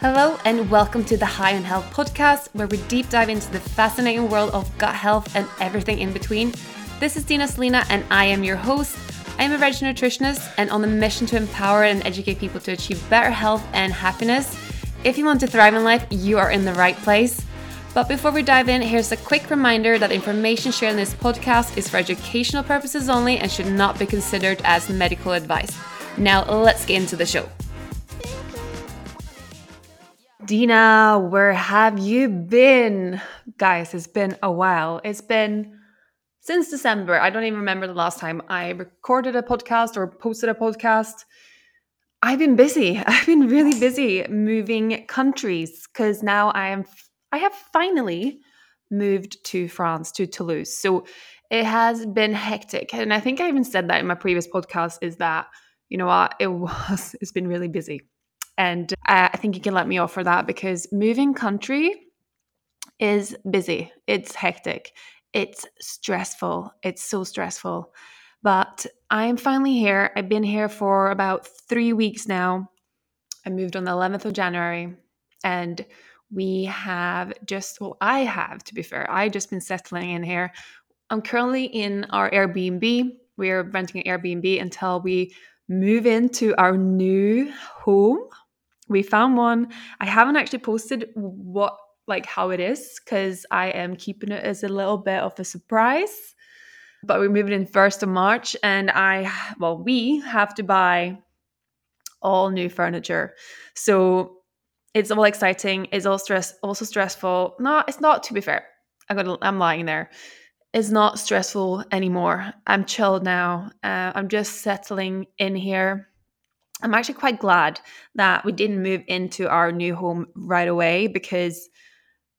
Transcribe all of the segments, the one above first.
Hello, and welcome to the High on Health podcast, where we deep dive into the fascinating world of gut health and everything in between. This is Dina Celina, and I am your host. I am a registered nutritionist and on the mission to empower and educate people to achieve better health and happiness. If you want to thrive in life, you are in the right place. But before we dive in, here's a quick reminder that information shared in this podcast is for educational purposes only and should not be considered as medical advice. Now, let's get into the show. Dina, where have you been? Guys, it's been a while. It's been since December. I don't even remember the last time I recorded a podcast or posted a podcast. I've been busy. I've been really busy moving countries because now I am I have finally moved to France to Toulouse. So it has been hectic. And I think I even said that in my previous podcast is that you know what, it was it's been really busy. And uh, I think you can let me off for that because moving country is busy, it's hectic, it's stressful, it's so stressful. But I'm finally here. I've been here for about three weeks now. I moved on the 11th of January and we have just, well, I have to be fair, I just been settling in here. I'm currently in our Airbnb. We're renting an Airbnb until we move into our new home we found one. I haven't actually posted what like how it is because I am keeping it as a little bit of a surprise. But we're moving in first of March, and I well, we have to buy all new furniture. So it's all exciting. It's all stress, also stressful. No, it's not. To be fair, I'm I'm lying there. It's not stressful anymore. I'm chilled now. Uh, I'm just settling in here. I'm actually quite glad that we didn't move into our new home right away because,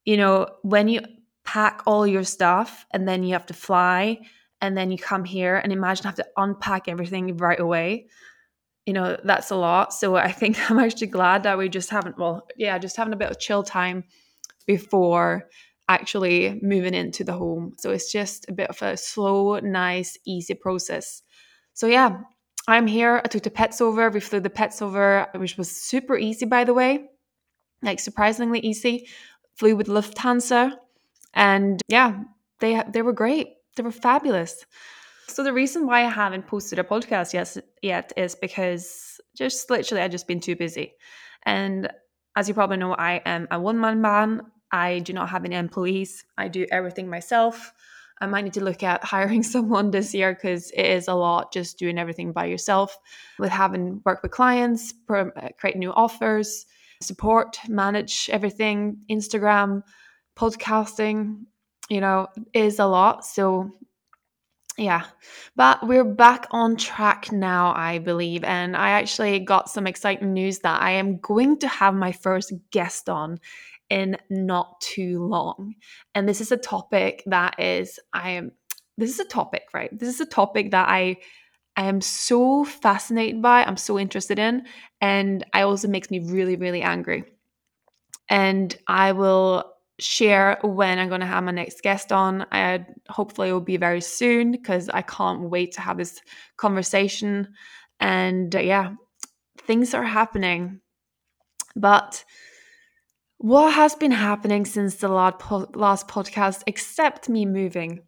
you know, when you pack all your stuff and then you have to fly and then you come here and imagine have to unpack everything right away, you know, that's a lot. So I think I'm actually glad that we just haven't, well, yeah, just having a bit of chill time before actually moving into the home. So it's just a bit of a slow, nice, easy process. So yeah, I'm here. I took the pets over. We flew the pets over, which was super easy, by the way, like surprisingly easy. Flew with Lufthansa, and yeah, they they were great. They were fabulous. So the reason why I haven't posted a podcast yet, yet is because just literally I've just been too busy. And as you probably know, I am a one man band. I do not have any employees. I do everything myself. I might need to look at hiring someone this year because it is a lot just doing everything by yourself with having work with clients, uh, create new offers, support, manage everything, Instagram, podcasting, you know, is a lot. So yeah, but we're back on track now, I believe. And I actually got some exciting news that I am going to have my first guest on in not too long. And this is a topic that is, I am, this is a topic, right? This is a topic that I, I am so fascinated by, I'm so interested in, and I also makes me really, really angry. And I will share when I'm going to have my next guest on. I hopefully it will be very soon because I can't wait to have this conversation. And uh, yeah, things are happening. But what has been happening since the last podcast except me moving?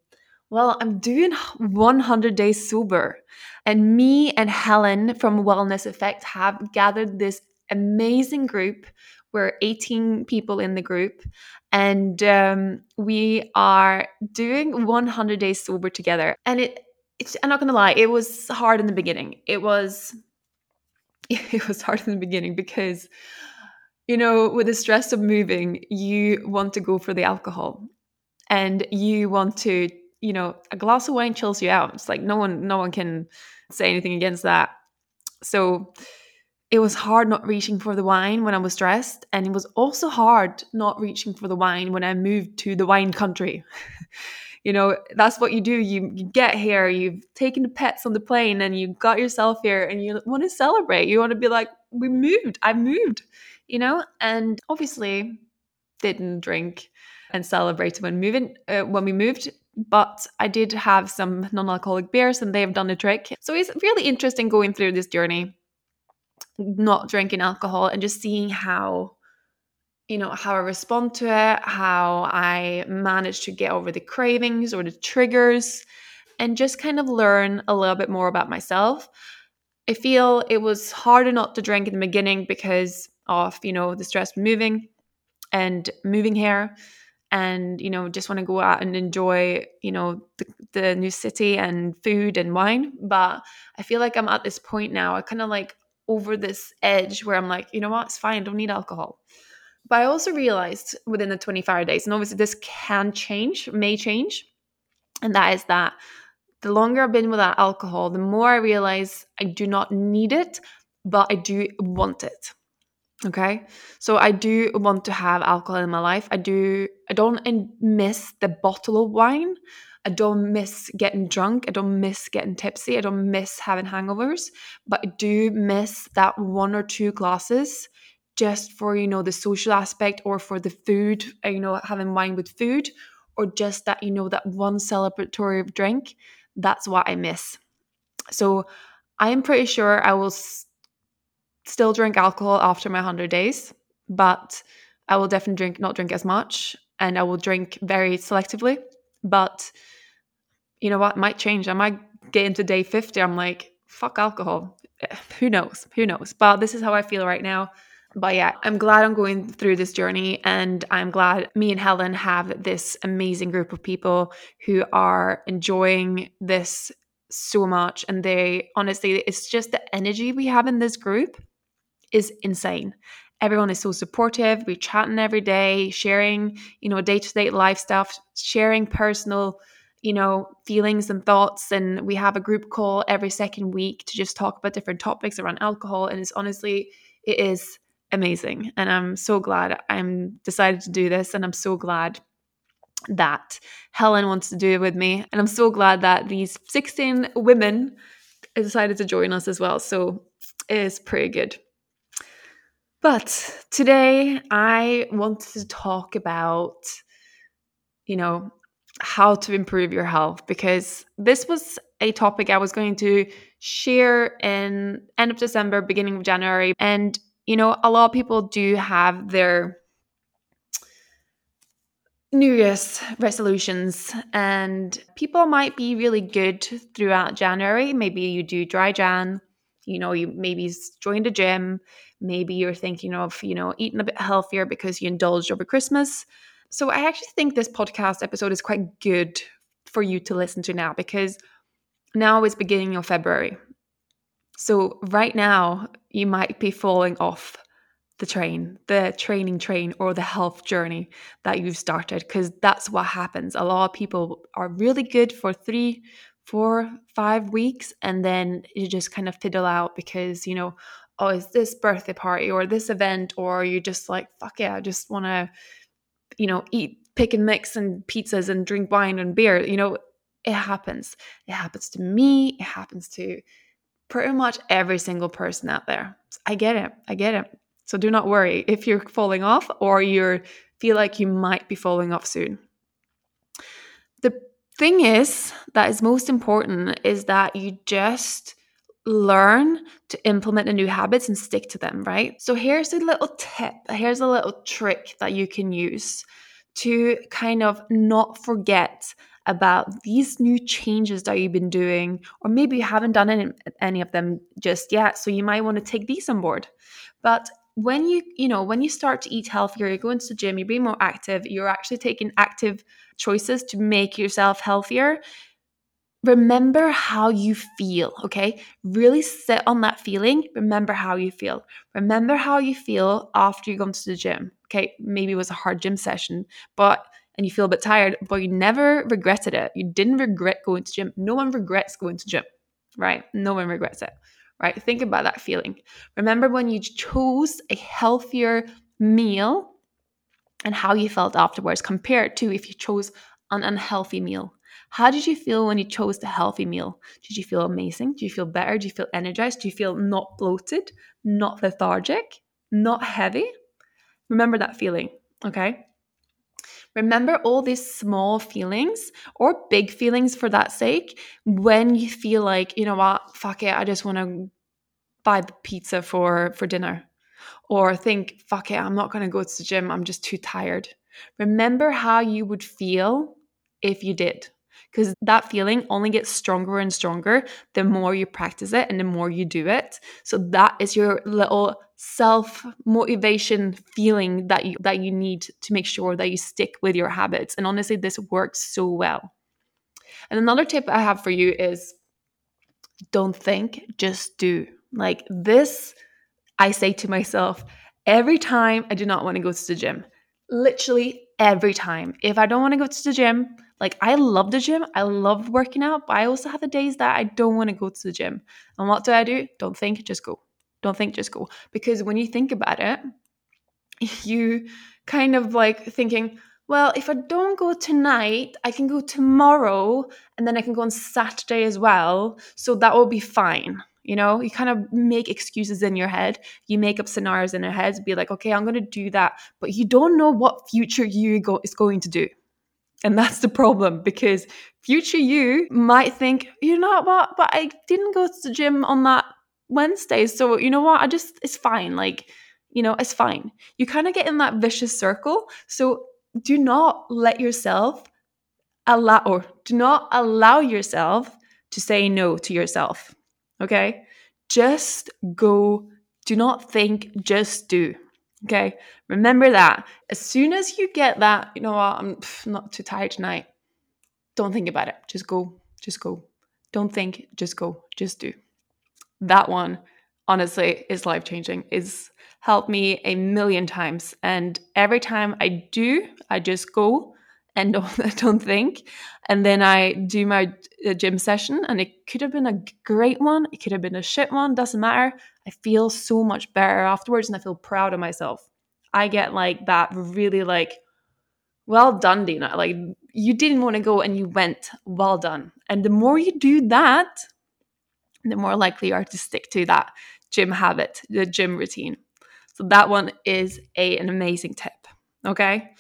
Well, I'm doing 100 days sober. And me and Helen from Wellness Effect have gathered this amazing group. We're 18 people in the group, and um, we are doing 100 days sober together. And it, it's, I'm not gonna lie, it was hard in the beginning. It was, it was hard in the beginning because you know, with the stress of moving, you want to go for the alcohol and you want to, you know, a glass of wine chills you out. It's like no one no one can say anything against that. So it was hard not reaching for the wine when I was stressed. And it was also hard not reaching for the wine when I moved to the wine country. you know, that's what you do. You, you get here, you've taken the pets on the plane, and you got yourself here, and you want to celebrate. You want to be like, we moved, I moved you know, and obviously didn't drink and celebrate when moving uh, when we moved but I did have some non-alcoholic beers and they have done the trick. So it's really interesting going through this journey not drinking alcohol and just seeing how you know, how I respond to it, how I manage to get over the cravings or the triggers, and just kind of learn a little bit more about myself. I feel it was harder not to drink in the beginning because of, you know, the stress from moving and moving here. And you know just want to go out and enjoy you know the, the new city and food and wine. But i feel like i'm at this point now i kind of like over this edge where i'm like you know what? It's fine I don't need alcohol. But i also realized within the 25 days and obviously this can change may change and that is that the longer i've been without alcohol the more i realize i do not need it but i do want it Okay. So I do want to have alcohol in my life. I do I don't miss the bottle of wine. I don't miss getting drunk. I don't miss getting tipsy. I don't miss having hangovers, but I do miss that one or two glasses just for, you know, the social aspect or for the food, uh, you know, having wine with food or just that, you know, that one celebratory drink. That's what I miss. So I am pretty sure I will still drink alcohol after my 100 days, but I will definitely drink not drink as much and I will drink very selectively. But you know what? Might change. I might get into day 50. I'm like, fuck alcohol. Eh, who knows? Who knows? But this is how I feel right now. But yeah, I'm glad I'm going through this journey and I'm glad me and Helen have this amazing group of people who are enjoying this so much. And they honestly, it's just the energy we have in this group is insane. Everyone is so supportive. We're chatting every day, sharing, you know, day to day life stuff, sharing personal, you know, feelings and thoughts. And we have a group call every second week to just talk about different topics around alcohol. And it's honestly, it is amazing. And I'm so glad I'm decided to do this. And I'm so glad that Helen wants to do it with me. And I'm so glad that these 16 women decided to join us as well. So it is pretty good. But today I wanted to talk about, you know, how to improve your health because this was a topic I was going to share in end of December, beginning of January. And, you know, a lot of people do have their New Year's resolutions, and people might be really good throughout January. Maybe you do dry Jan, you know, you maybe joined a gym, maybe you're thinking of, you know, eating a bit healthier because you indulged over Christmas. So I actually think this podcast episode is quite good for you to listen to now because now is beginning of February. So right now you might be falling off the train, the training train or the health journey that you've started because that's what happens. A lot of people are really good for 3 4 5 weeks and then you just kind of fiddle out because, you know, oh, is this birthday party or this event, or you're just like, fuck yeah, I just want to, you know, eat pick and mix and pizzas and drink wine and beer. You know, it happens. It happens to me. It happens to pretty much every single person out there. I get it. I get it. So do not worry if you're falling off or you feel like you might be falling off soon. The thing is that is most important is that you just learn to implement the new habits and stick to them, right? So here's a little tip, here's a little trick that you can use to kind of not forget about these new changes that you've been doing, or maybe you haven't done any, any of them just yet. So you might want to take these on board. But when you, you know, when you start to eat healthier, you go into the gym, you're being more active, you're actually taking active choices to make yourself healthier remember how you feel, okay? Really sit on that feeling. Remember how you feel. Remember how you feel after you go to the gym. Okay, maybe it was a hard gym session, but and you feel a bit tired, but you never regretted it. You didn't regret going to gym. No one regrets going to gym, right? No one regrets it. Right? Think about that feeling. Remember when you chose a healthier meal and how you felt afterwards compared to if you chose an unhealthy meal. How did you feel when you chose the healthy meal? Did you feel amazing? Do you feel better? Do you feel energized? Do you feel not bloated, not lethargic, not heavy? Remember that feeling, okay? Remember all these small feelings or big feelings for that sake when you feel like, you know what, fuck it, I just want to buy the pizza for for dinner. or think, fuck it, I'm not going to go to the gym. I'm just too tired. Remember how you would feel if you did. Because that feeling only gets stronger and stronger the more you practice it and the more you do it. So that is your little self motivation feeling that you that you need to make sure that you stick with your habits. And honestly, this works so well. And another tip I have for you is don't think, just do. Like this, I say to myself every time I do not want to go to the gym. Literally every time. If I don't want to go to the gym, like I love the gym, I love working out, but I also have the days that I don't want to go to the gym. And what do I do? Don't think, just go. Don't think, just go. Because when you think about it, you kind of like thinking, well, if I don't go tonight, I can go tomorrow and then I can go on Saturday as well. So that will be fine. You know, you kind of make excuses in your head. You make up scenarios in your head, to be like, okay, I'm going to do that. But you don't know what future you go- is going to do. And that's the problem because future you might think, you know what, but I didn't go to the gym on that Wednesday. So, you know what, I just, it's fine. Like, you know, it's fine. You kind of get in that vicious circle. So do not let yourself allow or do not allow yourself to say no to yourself. Okay? Just go. Do not think, just do. Okay? Remember that. As soon as you get that, you know what, I'm not too tired tonight. Don't think about it. Just go. Just go. Don't think, just go. Just do. That one honestly is life changing. Is helped me a million times. And every time I do, I just go and don't, don't think. And then I do my uh, gym session, and it could have been a great one, it could have been a shit one, doesn't matter. I feel so much better afterwards, and I feel proud of myself. I get like that really like, well done, Dina. Like you didn't want to go and you went, well done. And the more you do that, the more likely you are to stick to that gym habit, the gym routine. So that one is a, an amazing tip. Okay?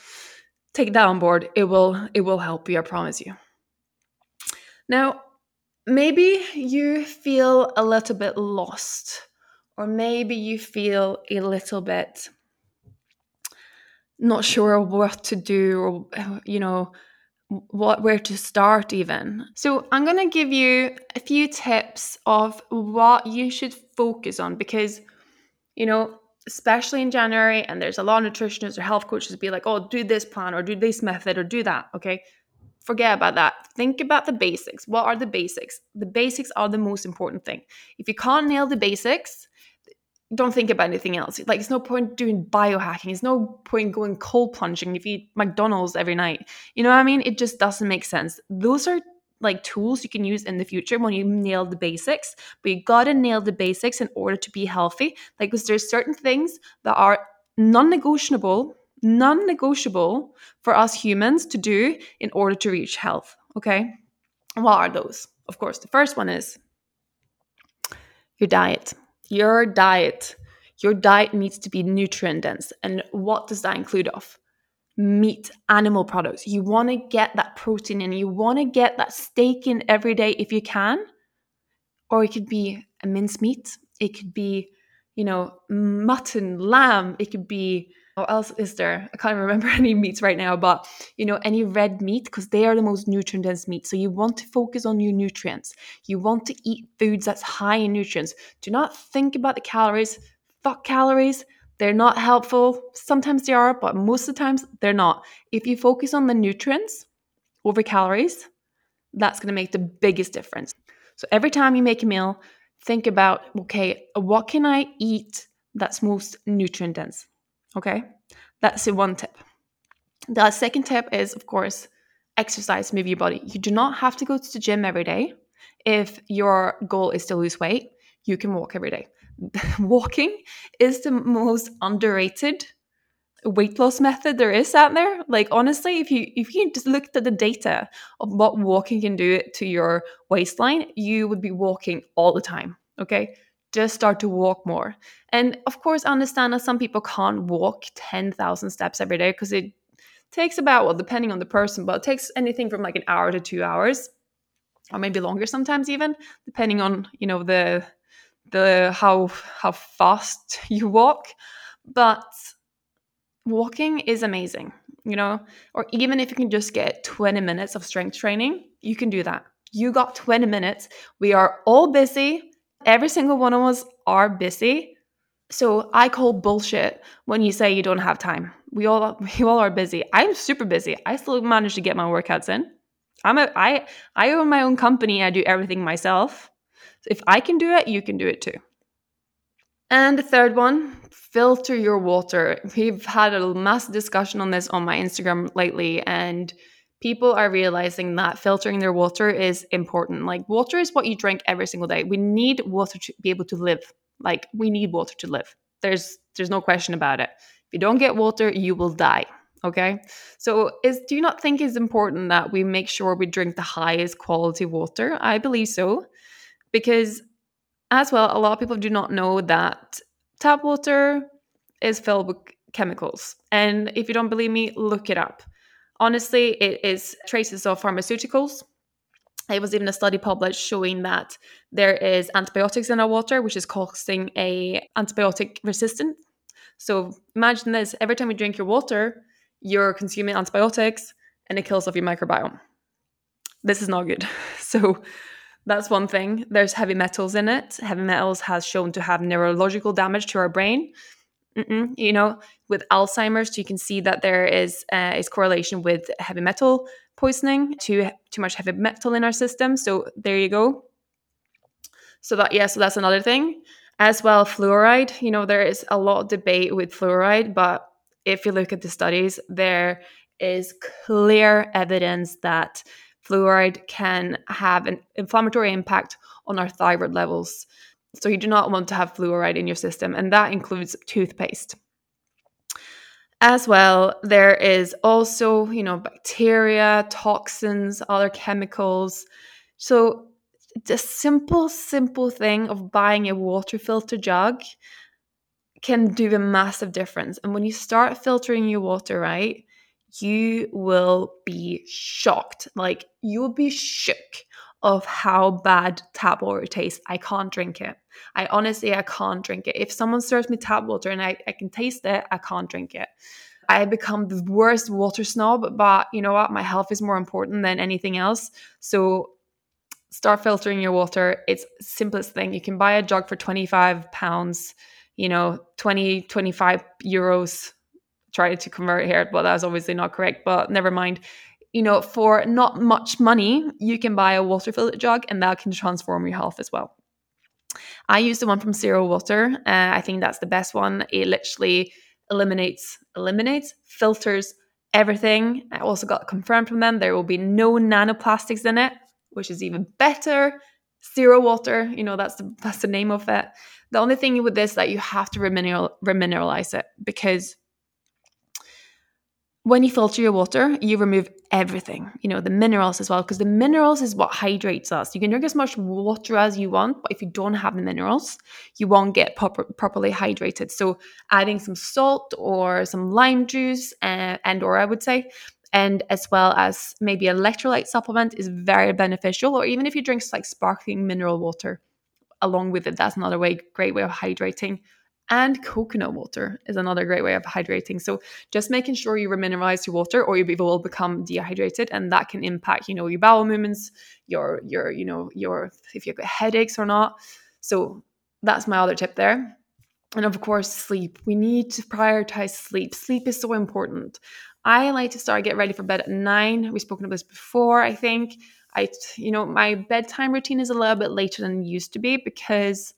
Take that on board. It will it will help you, I promise you. Now, maybe you feel a little bit lost or maybe you feel a little bit not sure what to do or you know what where to start even. So I'm going to give you a few tips of what you should focus on because you know especially in January, and there's a lot of nutritionists or health coaches be like, oh, do this plan or do this method or do that. Okay. Forget about that. Think about the basics. What are the basics? The basics are the most important thing. If you can't nail the basics, don't think about anything else. Like, it's no point doing biohacking. It's no point going cold plunging if you eat McDonald's every night. You know what I mean? It just doesn't make sense. Those are like tools you can use in the future when you nail the basics but you gotta nail the basics in order to be healthy like because there's certain things that are non-negotiable non-negotiable for us humans to do in order to reach health okay what are those of course the first one is your diet your diet your diet needs to be nutrient dense and what does that include of meat, animal products. You want to get that protein in. You want to get that steak in every day if you can. Or it could be a mincemeat. It could be, you know, mutton, lamb. It could be, what else is there? I can't remember any meats right now, but, you know, any red meat because they are the most nutrient dense meat. So you want to focus on your nutrients. You want to eat foods that's high in nutrients. Do not think about the calories. Fuck calories they're not helpful. Sometimes they are, but most of the times they're not. If you focus on the nutrients over calories, that's going to make the biggest difference. So every time you make a meal, think about okay, what can I eat that's most nutrient dense? Okay, that's the one tip. The second tip is, of course, exercise, move your body. You do not have to go to the gym every day. If your goal is to lose weight, you can walk every day. walking is the most underrated weight loss method there is out there like honestly if you if you just looked at the data of what walking can do to your waistline you would be walking all the time okay just start to walk more and of course understand that some people can't walk 10,000 steps every day because it takes about well depending on the person but it takes anything from like an hour to 2 hours or maybe longer sometimes even depending on you know the the how how fast you walk, but walking is amazing, you know? Or even if you can just get 20 minutes of strength training, you can do that. You got 20 minutes. We are all busy. Every single one of us are busy. So I call bullshit when you say you don't have time. We all we all are busy. I'm super busy. I still manage to get my workouts in. I'm a I I own my own company. I do everything myself. So if I can do it, you can do it too. And the third one, filter your water. We've had a massive discussion on this on my Instagram lately, and people are realizing that filtering their water is important. Like, water is what you drink every single day. We need water to be able to live. Like, we need water to live. There's there's no question about it. If you don't get water, you will die. Okay. So is do you not think it's important that we make sure we drink the highest quality water? I believe so. Because as well, a lot of people do not know that tap water is filled with chemicals. And if you don't believe me, look it up. Honestly, it is traces of pharmaceuticals. It was even a study published showing that there is antibiotics in our water, which is causing a antibiotic resistance. So imagine this: every time you drink your water, you're consuming antibiotics, and it kills off your microbiome. This is not good. So that's one thing. There's heavy metals in it. Heavy metals has shown to have neurological damage to our brain. You know, with Alzheimer's, you can see that there is uh, is correlation with heavy metal poisoning, too too much heavy metal in our system. So there you go. So that yeah, so that's another thing. As well, fluoride. You know, there is a lot of debate with fluoride, but if you look at the studies, there is clear evidence that fluoride can have an inflammatory impact on our thyroid levels. So you do not want to have fluoride in your system, and that includes toothpaste. As well, there is also, you know, bacteria, toxins, other chemicals. So the simple, simple thing of buying a water filter jug can do a massive difference. And when you start filtering your water, right, you will be shocked. Like you will be shook of how bad tap water tastes. I can't drink it. I honestly I can't drink it. If someone serves me tap water and I, I can taste it, I can't drink it. I become the worst water snob, but you know what? My health is more important than anything else. So start filtering your water. It's simplest thing. You can buy a jug for 25 pounds, you know, 20, 25 euros tried to convert here, but that's obviously not correct. But never mind. You know, for not much money, you can buy a water filter jug, and that can transform your health as well. I use the one from Zero Water. Uh, I think that's the best one. It literally eliminates, eliminates, filters everything. I also got confirmed from them there will be no nanoplastics in it, which is even better. Zero water, you know that's the that's the name of it. The only thing with this that you have to remineral, remineralize it because when you filter your water, you remove everything, you know, the minerals as well, because the minerals is what hydrates us. You can drink as much water as you want, but if you don't have the minerals, you won't get proper, properly hydrated. So adding some salt or some lime juice uh, and or I would say, and as well as maybe electrolyte supplement is very beneficial. Or even if you drink like sparkling mineral water along with it, that's another way, great way of hydrating and coconut water is another great way of hydrating. So just making sure you remineralize your water or you will become dehydrated and that can impact, you know, your bowel movements, your your, you know, your if you've got headaches or not. So that's my other tip there. And of course, sleep. We need to prioritize sleep. Sleep is so important. I like to start get ready for bed at nine. We've spoken about this before, I think. I, you know, my bedtime routine is a little bit later than it used to be because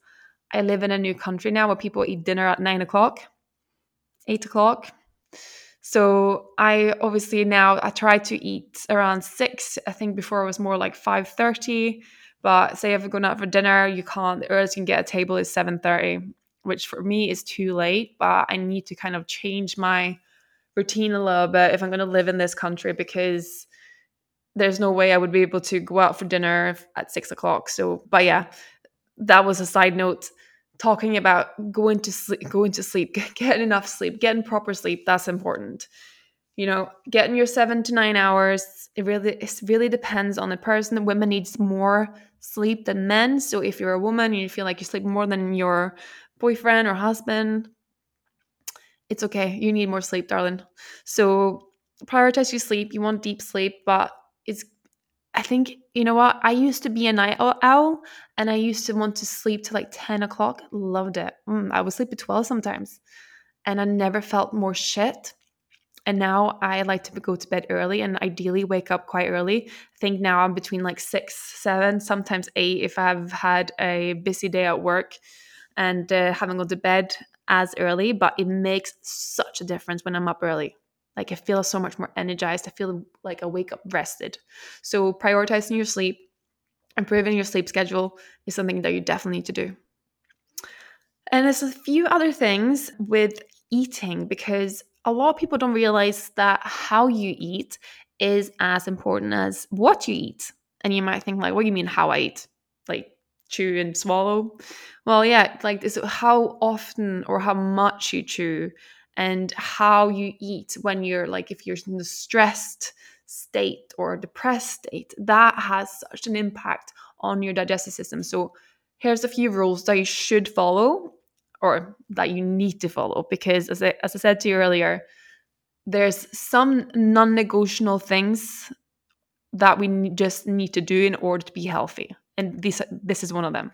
I live in a new country now where people eat dinner at nine o'clock, eight o'clock. So I obviously now I try to eat around six. I think before it was more like five thirty. But say if you're going out for dinner, you can't. The earliest you can get a table is seven thirty, which for me is too late. But I need to kind of change my routine a little bit if I'm going to live in this country because there's no way I would be able to go out for dinner at six o'clock. So, but yeah, that was a side note talking about going to sleep going to sleep getting enough sleep getting proper sleep that's important you know, getting your seven to nine hours, it really it really depends on the person. Women needs more sleep than men. So if you're a woman and you feel like you sleep more than your boyfriend or husband, it's okay. You need more sleep, darling. So prioritize your sleep. You want deep sleep, but it's I think you know what? I used to be a night owl, and I used to want to sleep till like ten o'clock. Loved it. Mm, I would sleep at twelve sometimes, and I never felt more shit. And now I like to go to bed early and ideally wake up quite early. I think now I'm between like six, seven, sometimes eight if I've had a busy day at work and uh, haven't gone to bed as early. But it makes such a difference when I'm up early. Like I feel so much more energized. I feel like I wake up rested. So prioritizing your sleep, improving your sleep schedule is something that you definitely need to do. And there's a few other things with eating because a lot of people don't realize that how you eat is as important as what you eat. And you might think like, what do you mean how I eat? Like chew and swallow? Well, yeah, like it's how often or how much you chew and how you eat when you're like if you're in a stressed state or depressed state. That has such an impact on your digestive system. So here's a few rules that you should follow or that you need to follow because as I, as I said to you earlier there's some non-negotiable things that we just need to do in order to be healthy and this this is one of them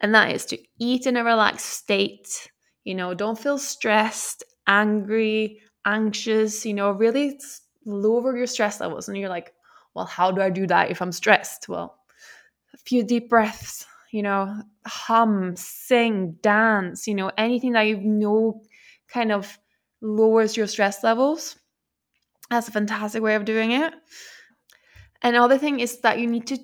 and that is to eat in a relaxed state you know don't feel stressed angry anxious you know really lower your stress levels and you're like well how do i do that if i'm stressed well a few deep breaths you know, hum, sing, dance, you know, anything that you know kind of lowers your stress levels. That's a fantastic way of doing it. Another thing is that you need to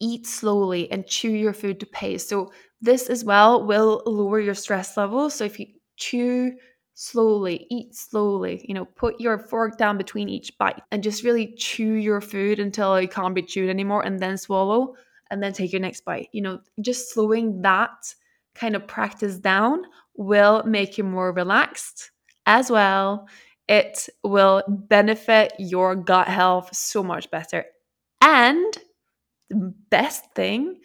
eat slowly and chew your food to pace. So, this as well will lower your stress levels. So, if you chew slowly, eat slowly, you know, put your fork down between each bite and just really chew your food until it can't be chewed anymore and then swallow and then take your next bite. You know, just slowing that kind of practice down will make you more relaxed as well. It will benefit your gut health so much better. And the best thing,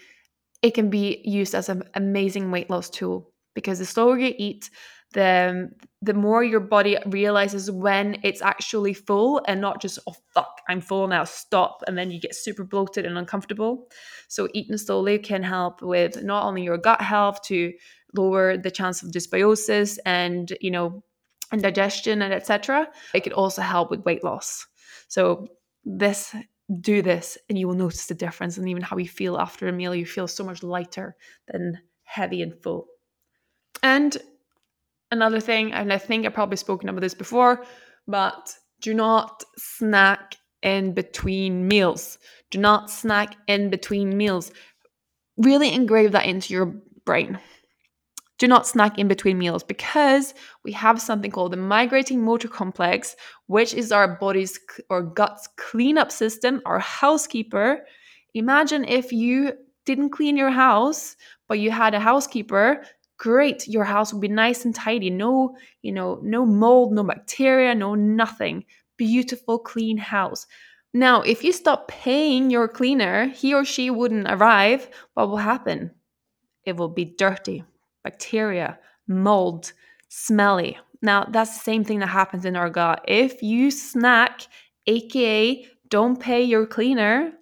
it can be used as an amazing weight loss tool because the slower you eat, the the more your body realizes when it's actually full and not just oh fuck i'm full now stop and then you get super bloated and uncomfortable. So eating slowly can help with not only your gut health to lower the chance of dysbiosis and you know and digestion and etc it could also help with weight loss. So this do this and you will notice the difference and even how you feel after a meal you feel so much lighter than heavy and full and another thing, and I think I've probably spoken about this before, but do not snack in between meals. Do not snack in between meals. Really engrave that into your brain. Do not snack in between meals because we have something called the migrating motor complex, which is our body's or gut's cleanup system, our housekeeper. Imagine if you didn't clean your house, but you had a housekeeper. Great your house would be nice and tidy. No you know no mold no bacteria no nothing. Beautiful clean house. Now if you stop paying your cleaner he or she wouldn't arrive. What will happen? It will be dirty bacteria mold smelly. Now that's the same thing that happens in our gut. If you snack aka don't pay your cleaner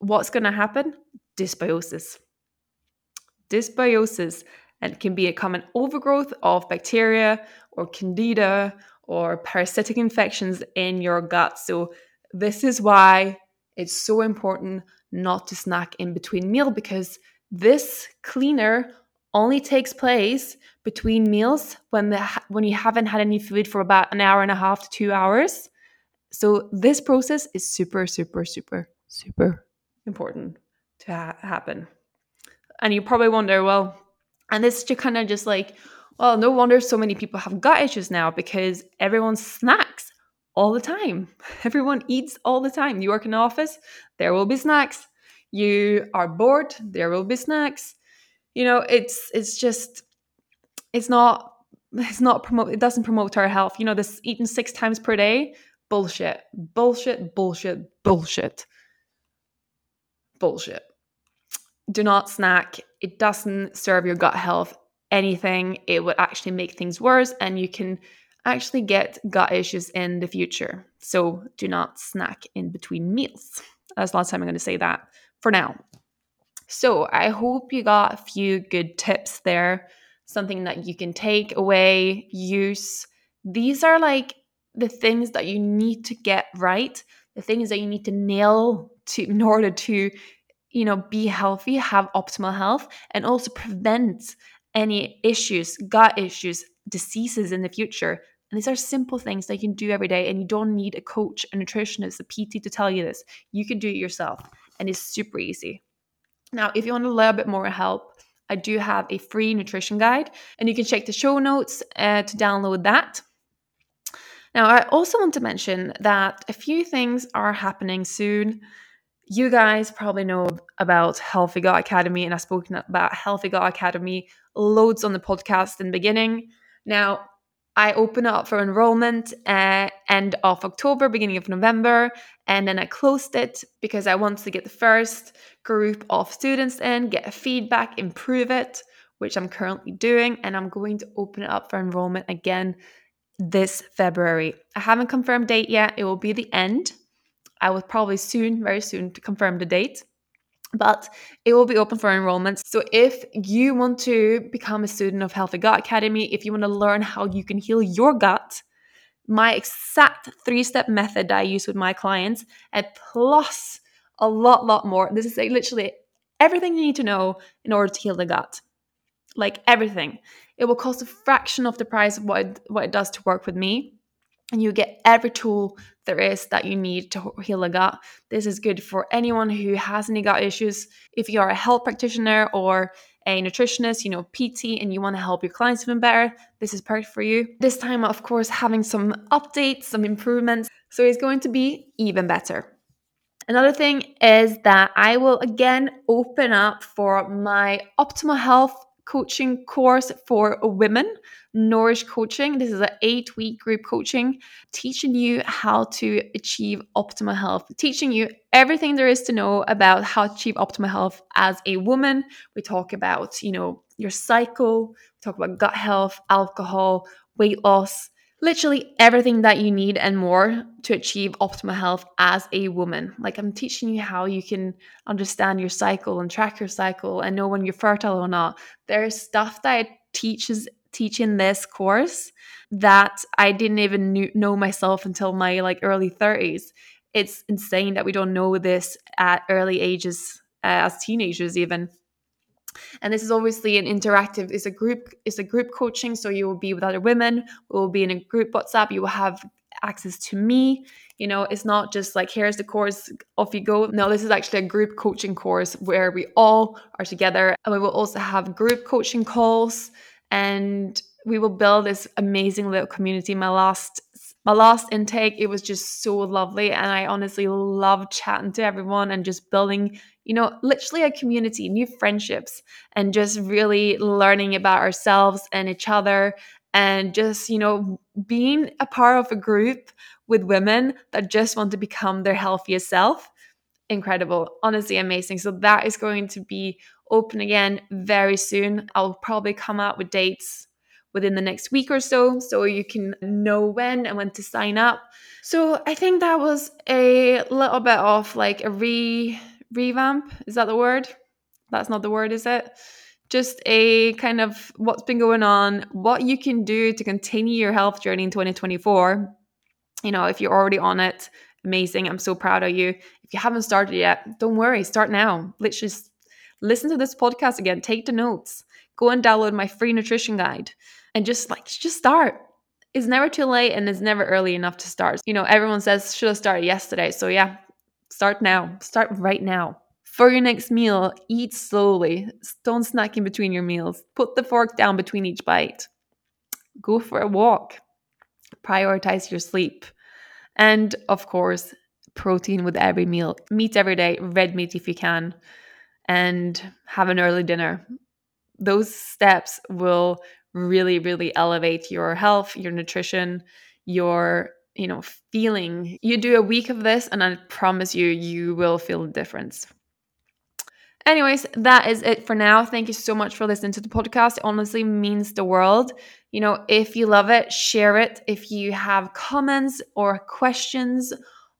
what's going to happen? Dysbiosis. Dysbiosis and can be a common overgrowth of bacteria or candida or parasitic infections in your gut. So this is why it's so important not to snack in between meal because this cleaner only takes place between meals when the when you haven't had any food for about an hour and a half to 2 hours. So this process is super super super super important to ha- happen. And you probably wonder, well, and this just kind of just like, well, no wonder so many people have gut issues now because everyone snacks all the time. Everyone eats all the time. You work in an office, there will be snacks. You are bored, there will be snacks. You know, it's it's just it's not it's not promote it doesn't promote our health. You know, this eating six times per day, bullshit. Bullshit, bullshit, bullshit. Bullshit. Do not snack. It doesn't serve your gut health anything. It would actually make things worse and you can actually get gut issues in the future. So do not snack in between meals. That's the last time I'm going to say that for now. So I hope you got a few good tips there, something that you can take away, use. These are like the things that you need to get right, the things that you need to nail to in order to, you know, be healthy, have optimal health, and also prevent any issues, gut issues, diseases in the future. And these are simple things that you can do every day, and you don't need a coach, a nutritionist, a PT to tell you this. You can do it yourself, and it's super easy. Now, if you want a little bit more help, I do have a free nutrition guide, and you can check the show notes uh, to download that. Now, I also want to mention that a few things are happening soon. You guys probably know about Healthy Gut Academy, and I've spoken about Healthy Gut Academy loads on the podcast in the beginning. Now, I open up for enrollment uh, end of October, beginning of November, and then I closed it because I wanted to get the first group of students in, get feedback, improve it, which I'm currently doing, and I'm going to open it up for enrollment again this February. I haven't confirmed date yet. It will be the end. I will probably soon, very soon, to confirm the date but it will be open for enrollment. So if you want to become a student of Healthy Gut Academy, if you want to learn how you can heal your gut, my exact three-step method that I use with my clients, and plus a lot, lot more. This is like literally everything you need to know in order to heal the gut. Like everything. It will cost a fraction of the price of what it, what it does to work with me and you get every tool there is that you need to heal a gut. This is good for anyone who has any gut issues. If you are a health practitioner or a nutritionist, you know, PT, and you want to help your clients even better, this is perfect for you. This time, of course, having some updates, some improvements. So it's going to be even better. Another thing is that I will again open up for my optimal health coaching course for women, Nourish Coaching. This is an eight week group coaching teaching you how to achieve optimal health, teaching you everything there is to know about how to achieve optimal health as a woman. We talk about, you know, your cycle, we talk about gut health, alcohol, weight loss literally everything that you need and more to achieve optimal health as a woman. Like I'm teaching you how you can understand your cycle and track your cycle and know when you're fertile or not. There's stuff that I teaches teach in this course that I didn't even know myself until my like early 30s. It's insane that we don't know this at early ages uh, as teenagers even and this is obviously an interactive it's a group it's a group coaching. So you will be with other women we will be in a group whatsapp you will have access to me. You know it's not just like here's the course off you go. No this is actually a group coaching course where we all are together. And we will also have group coaching calls. And we will build this amazing little community. My last my last intake it was just so lovely. And i honestly love chatting to everyone and just building you know literally a community new friendships and just really learning about ourselves and each other and just you know being a part of a group with women that just want to become their healthiest self. Incredible. Honestly amazing. So that is going to be open again very soon. I'll probably come out with dates within the next week or so so you can know when and when to sign up. So i think that was a little bit of like a re revamp is that the word that's not the word is it just a kind of what's been going on what you can do to continue your health journey in 2024 you know if you're already on it amazing i'm so proud of you if you haven't started yet don't worry start now literally listen to this podcast again take the notes go and download my free nutrition guide and just like just start. It's never too late and it's never early enough to start. You know, everyone says should have started yesterday. So yeah, start now. Start right now. For your next meal, eat slowly. Don't snack in between your meals. Put the fork down between each bite. Go for a walk. Prioritize your sleep. And of course, protein with every meal. Meat every day, red meat if you can. And have an early dinner. Those steps will really, really elevate your health, your nutrition, your you know feeling. You do a week of this, and I promise you, you will feel the difference. Anyways, that is it for now. Thank you so much for listening to the podcast. It honestly means the world. You know, if you love it, share it. If you have comments or questions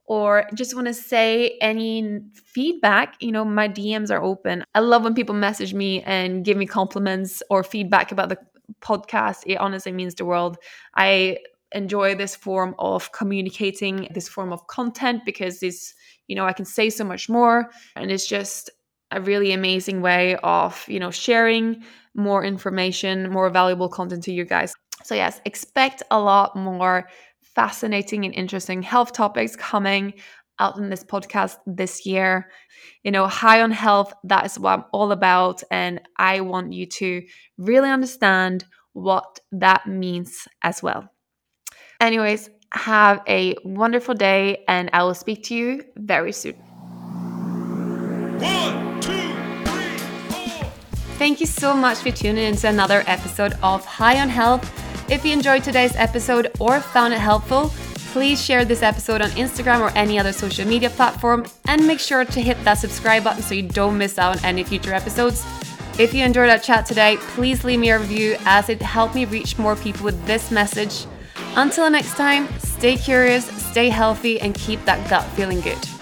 or just want to say any feedback, you know, my DMs are open. I love when people message me and give me compliments or feedback about the podcast. It honestly means the world. I enjoy this form of communicating, this form of content because this, you know, I can say so much more and it's just a really amazing way of, you know, sharing more information, more valuable content to you guys. So yes, expect a lot more fascinating and interesting health topics coming out in this podcast this year. You know, high on health, that is what I'm all about. And I want you to really understand what that means as well. Anyways, have a wonderful day, and I will speak to you very soon. One, two, three, four. Thank you so much for tuning in to another episode of High on Health. If you enjoyed today's episode or found it helpful, please share this episode on Instagram or any other social media platform and make sure to hit that subscribe button so you don't miss out on any future episodes. If you enjoyed our chat today, please leave me a review as it helped me reach more people with this message. Until next time, stay curious, stay healthy, and keep that gut feeling good.